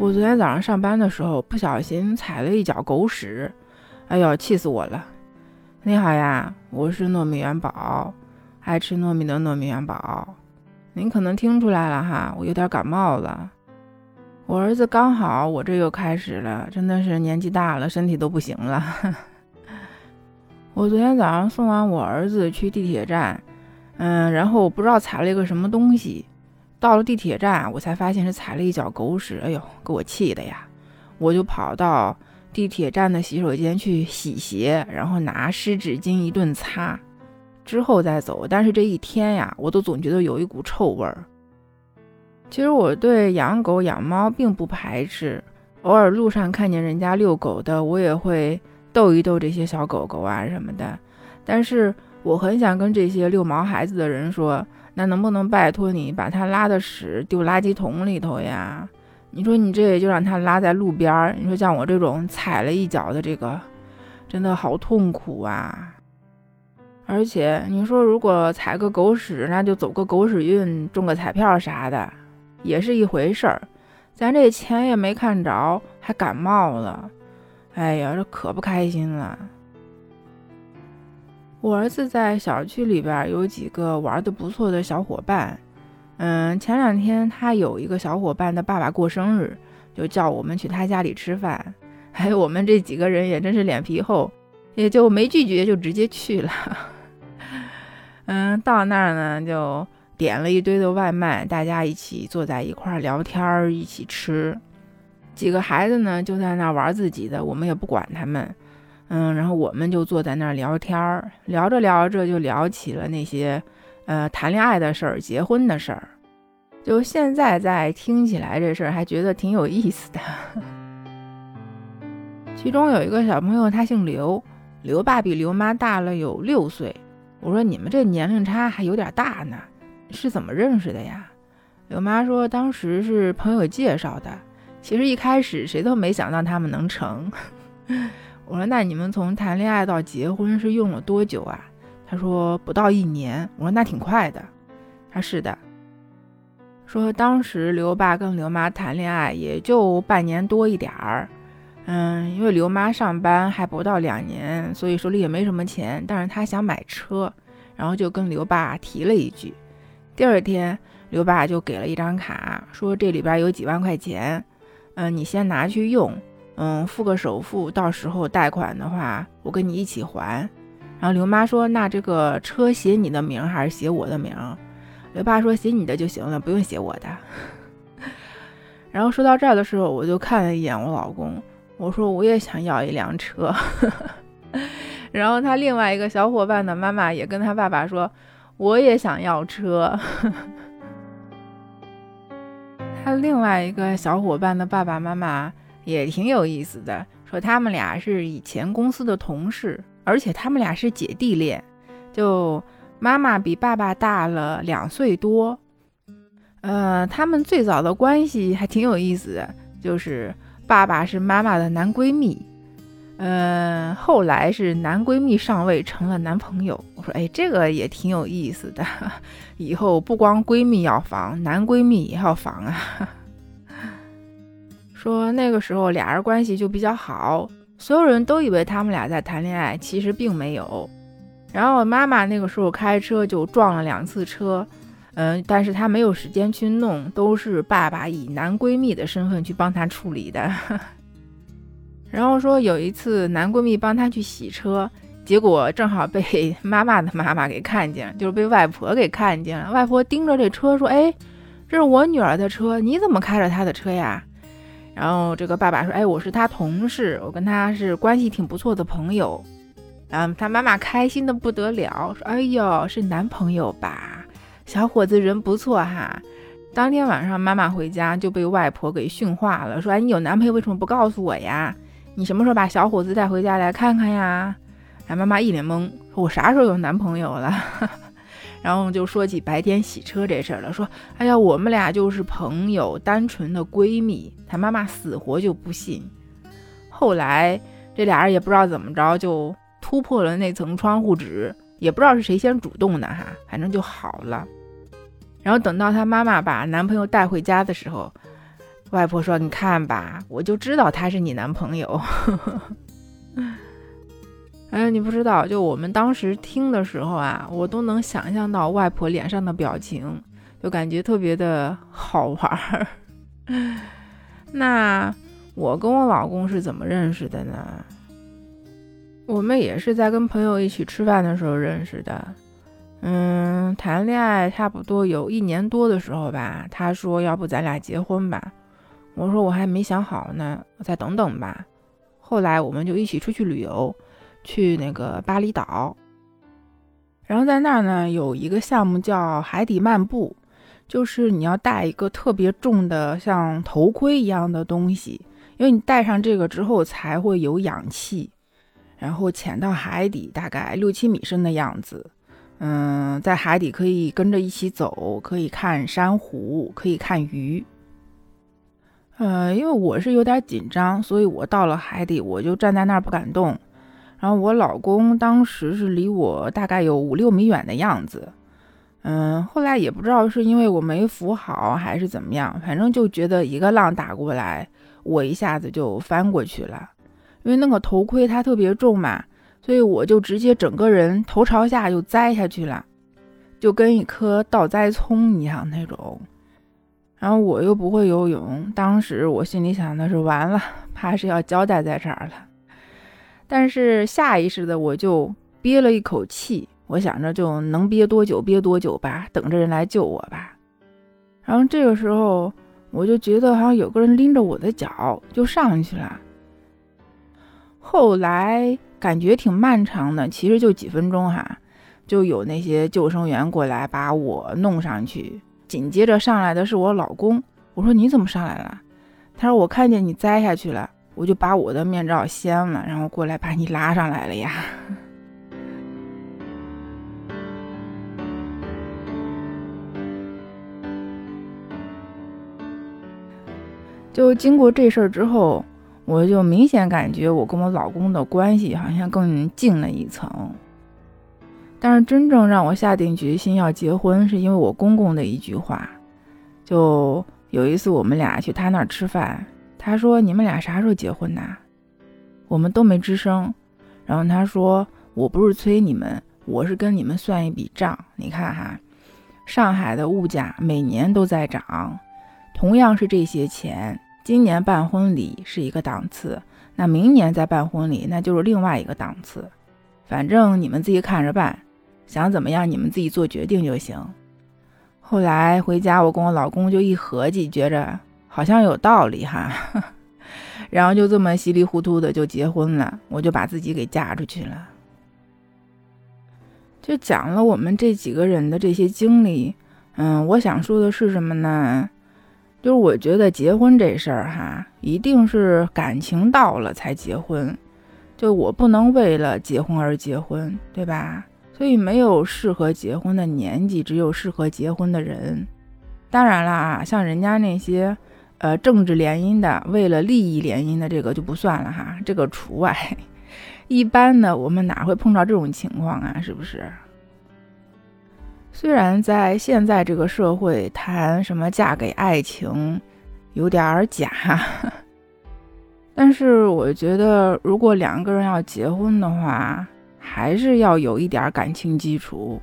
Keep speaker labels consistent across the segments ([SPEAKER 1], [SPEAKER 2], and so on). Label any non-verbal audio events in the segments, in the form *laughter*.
[SPEAKER 1] 我昨天早上上班的时候不小心踩了一脚狗屎，哎呦，气死我了！你好呀，我是糯米元宝，爱吃糯米的糯米元宝。您可能听出来了哈，我有点感冒了。我儿子刚好，我这又开始了，真的是年纪大了，身体都不行了。*laughs* 我昨天早上送完我儿子去地铁站，嗯，然后我不知道踩了一个什么东西。到了地铁站，我才发现是踩了一脚狗屎，哎呦，给我气的呀！我就跑到地铁站的洗手间去洗鞋，然后拿湿纸巾一顿擦，之后再走。但是这一天呀，我都总觉得有一股臭味儿。其实我对养狗养猫并不排斥，偶尔路上看见人家遛狗的，我也会逗一逗这些小狗狗啊什么的。但是我很想跟这些遛毛孩子的人说。那能不能拜托你把他拉的屎丢垃圾桶里头呀？你说你这也就让他拉在路边儿。你说像我这种踩了一脚的这个，真的好痛苦啊！而且你说如果踩个狗屎，那就走个狗屎运，中个彩票啥的，也是一回事儿。咱这钱也没看着，还感冒了，哎呀，这可不开心了。我儿子在小区里边有几个玩的不错的小伙伴，嗯，前两天他有一个小伙伴的爸爸过生日，就叫我们去他家里吃饭。还 *laughs* 有我们这几个人也真是脸皮厚，也就没拒绝，就直接去了。*laughs* 嗯，到那儿呢就点了一堆的外卖，大家一起坐在一块儿聊天，一起吃。几个孩子呢就在那玩自己的，我们也不管他们。嗯，然后我们就坐在那儿聊天儿，聊着聊着就聊起了那些，呃，谈恋爱的事儿、结婚的事儿。就现在在听起来这事儿，还觉得挺有意思的。*laughs* 其中有一个小朋友，他姓刘，刘爸比刘妈大了有六岁。我说你们这年龄差还有点大呢，是怎么认识的呀？刘妈说当时是朋友介绍的，其实一开始谁都没想到他们能成。我说：“那你们从谈恋爱到结婚是用了多久啊？”他说：“不到一年。”我说：“那挺快的。”他是的，说当时刘爸跟刘妈谈恋爱也就半年多一点儿，嗯，因为刘妈上班还不到两年，所以手里也没什么钱，但是他想买车，然后就跟刘爸提了一句。第二天，刘爸就给了一张卡，说这里边有几万块钱，嗯，你先拿去用。嗯，付个首付，到时候贷款的话，我跟你一起还。然后刘妈说：“那这个车写你的名还是写我的名？”刘爸说：“写你的就行了，不用写我的。*laughs* ”然后说到这儿的时候，我就看了一眼我老公，我说：“我也想要一辆车。*laughs* ”然后他另外一个小伙伴的妈妈也跟他爸爸说：“我也想要车。”他另外一个小伙伴的爸爸妈妈。也挺有意思的，说他们俩是以前公司的同事，而且他们俩是姐弟恋，就妈妈比爸爸大了两岁多。呃，他们最早的关系还挺有意思的，就是爸爸是妈妈的男闺蜜，嗯，后来是男闺蜜上位成了男朋友。我说，哎，这个也挺有意思的，*laughs* 以后不光闺蜜要防，男闺蜜也要防啊。说那个时候俩人关系就比较好，所有人都以为他们俩在谈恋爱，其实并没有。然后妈妈那个时候开车就撞了两次车，嗯，但是她没有时间去弄，都是爸爸以男闺蜜的身份去帮她处理的。*laughs* 然后说有一次男闺蜜帮她去洗车，结果正好被 *laughs* 妈妈的妈妈给看见，就是被外婆给看见了。外婆盯着这车说：“哎，这是我女儿的车，你怎么开着她的车呀？”然后这个爸爸说：“哎，我是他同事，我跟他是关系挺不错的朋友。”然后他妈妈开心的不得了，说：“哎呦，是男朋友吧？小伙子人不错哈。”当天晚上妈妈回家就被外婆给训话了，说：“哎，你有男朋友为什么不告诉我呀？你什么时候把小伙子带回家来看看呀？”哎，妈妈一脸懵，说：“我啥时候有男朋友了？”然后就说起白天洗车这事儿了，说：“哎呀，我们俩就是朋友，单纯的闺蜜。”她妈妈死活就不信。后来这俩人也不知道怎么着，就突破了那层窗户纸，也不知道是谁先主动的哈，反正就好了。然后等到她妈妈把男朋友带回家的时候，外婆说：“你看吧，我就知道他是你男朋友。” *laughs* 哎，你不知道，就我们当时听的时候啊，我都能想象到外婆脸上的表情，就感觉特别的好玩儿。*laughs* 那我跟我老公是怎么认识的呢？我们也是在跟朋友一起吃饭的时候认识的。嗯，谈恋爱差不多有一年多的时候吧，他说要不咱俩结婚吧。我说我还没想好呢，我再等等吧。后来我们就一起出去旅游，去那个巴厘岛。然后在那儿呢，有一个项目叫海底漫步，就是你要戴一个特别重的像头盔一样的东西，因为你戴上这个之后才会有氧气，然后潜到海底大概六七米深的样子。嗯，在海底可以跟着一起走，可以看珊瑚，可以看鱼。呃，因为我是有点紧张，所以我到了海底，我就站在那儿不敢动。然后我老公当时是离我大概有五六米远的样子。嗯，后来也不知道是因为我没扶好还是怎么样，反正就觉得一个浪打过来，我一下子就翻过去了。因为那个头盔它特别重嘛。所以我就直接整个人头朝下就栽下去了，就跟一颗倒栽葱一样那种。然后我又不会游泳，当时我心里想的是完了，怕是要交代在这儿了。但是下意识的我就憋了一口气，我想着就能憋多久憋多久吧，等着人来救我吧。然后这个时候我就觉得好像有个人拎着我的脚就上去了。后来。感觉挺漫长的，其实就几分钟哈，就有那些救生员过来把我弄上去。紧接着上来的是我老公，我说你怎么上来了？他说我看见你栽下去了，我就把我的面罩掀了，然后过来把你拉上来了呀。*laughs* 就经过这事儿之后。我就明显感觉我跟我老公的关系好像更近了一层，但是真正让我下定决心要结婚，是因为我公公的一句话。就有一次我们俩去他那儿吃饭，他说：“你们俩啥时候结婚呐？”我们都没吱声。然后他说：“我不是催你们，我是跟你们算一笔账。你看哈，上海的物价每年都在涨，同样是这些钱。”今年办婚礼是一个档次，那明年再办婚礼那就是另外一个档次。反正你们自己看着办，想怎么样你们自己做决定就行。后来回家，我跟我老公就一合计，觉着好像有道理哈，*laughs* 然后就这么稀里糊涂的就结婚了，我就把自己给嫁出去了。就讲了我们这几个人的这些经历，嗯，我想说的是什么呢？就是我觉得结婚这事儿哈，一定是感情到了才结婚。就我不能为了结婚而结婚，对吧？所以没有适合结婚的年纪，只有适合结婚的人。当然啦，像人家那些，呃，政治联姻的，为了利益联姻的，这个就不算了哈，这个除外。*laughs* 一般呢，我们哪会碰到这种情况啊？是不是？虽然在现在这个社会谈什么嫁给爱情，有点儿假，*laughs* 但是我觉得如果两个人要结婚的话，还是要有一点感情基础。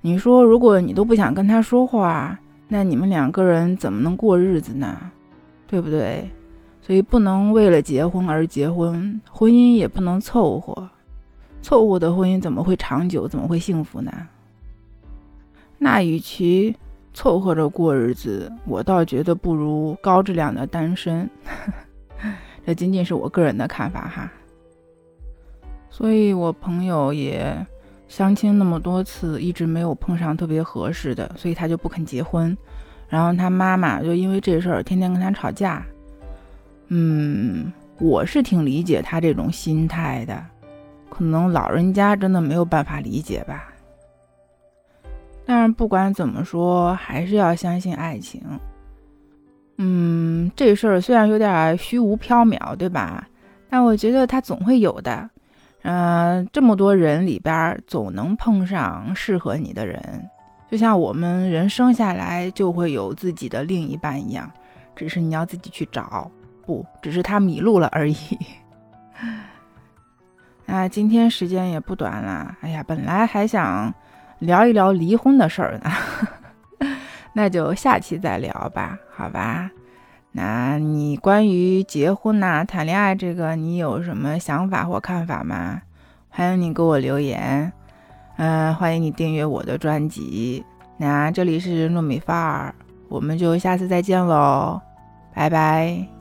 [SPEAKER 1] 你说，如果你都不想跟他说话，那你们两个人怎么能过日子呢？对不对？所以不能为了结婚而结婚，婚姻也不能凑合，凑合的婚姻怎么会长久？怎么会幸福呢？那与其凑合着过日子，我倒觉得不如高质量的单身。*laughs* 这仅仅是我个人的看法哈。所以我朋友也相亲那么多次，一直没有碰上特别合适的，所以他就不肯结婚。然后他妈妈就因为这事儿天天跟他吵架。嗯，我是挺理解他这种心态的，可能老人家真的没有办法理解吧。但是不管怎么说，还是要相信爱情。嗯，这事儿虽然有点虚无缥缈，对吧？但我觉得它总会有的。嗯，这么多人里边，总能碰上适合你的人。就像我们人生下来就会有自己的另一半一样，只是你要自己去找，不只是他迷路了而已。*laughs* 啊，今天时间也不短了，哎呀，本来还想聊一聊离婚的事儿呢，*laughs* 那就下期再聊吧，好吧？那你关于结婚呐、谈恋爱这个，你有什么想法或看法吗？欢迎你给我留言，嗯，欢迎你订阅我的专辑。那这里是糯米饭儿，我们就下次再见喽，拜拜。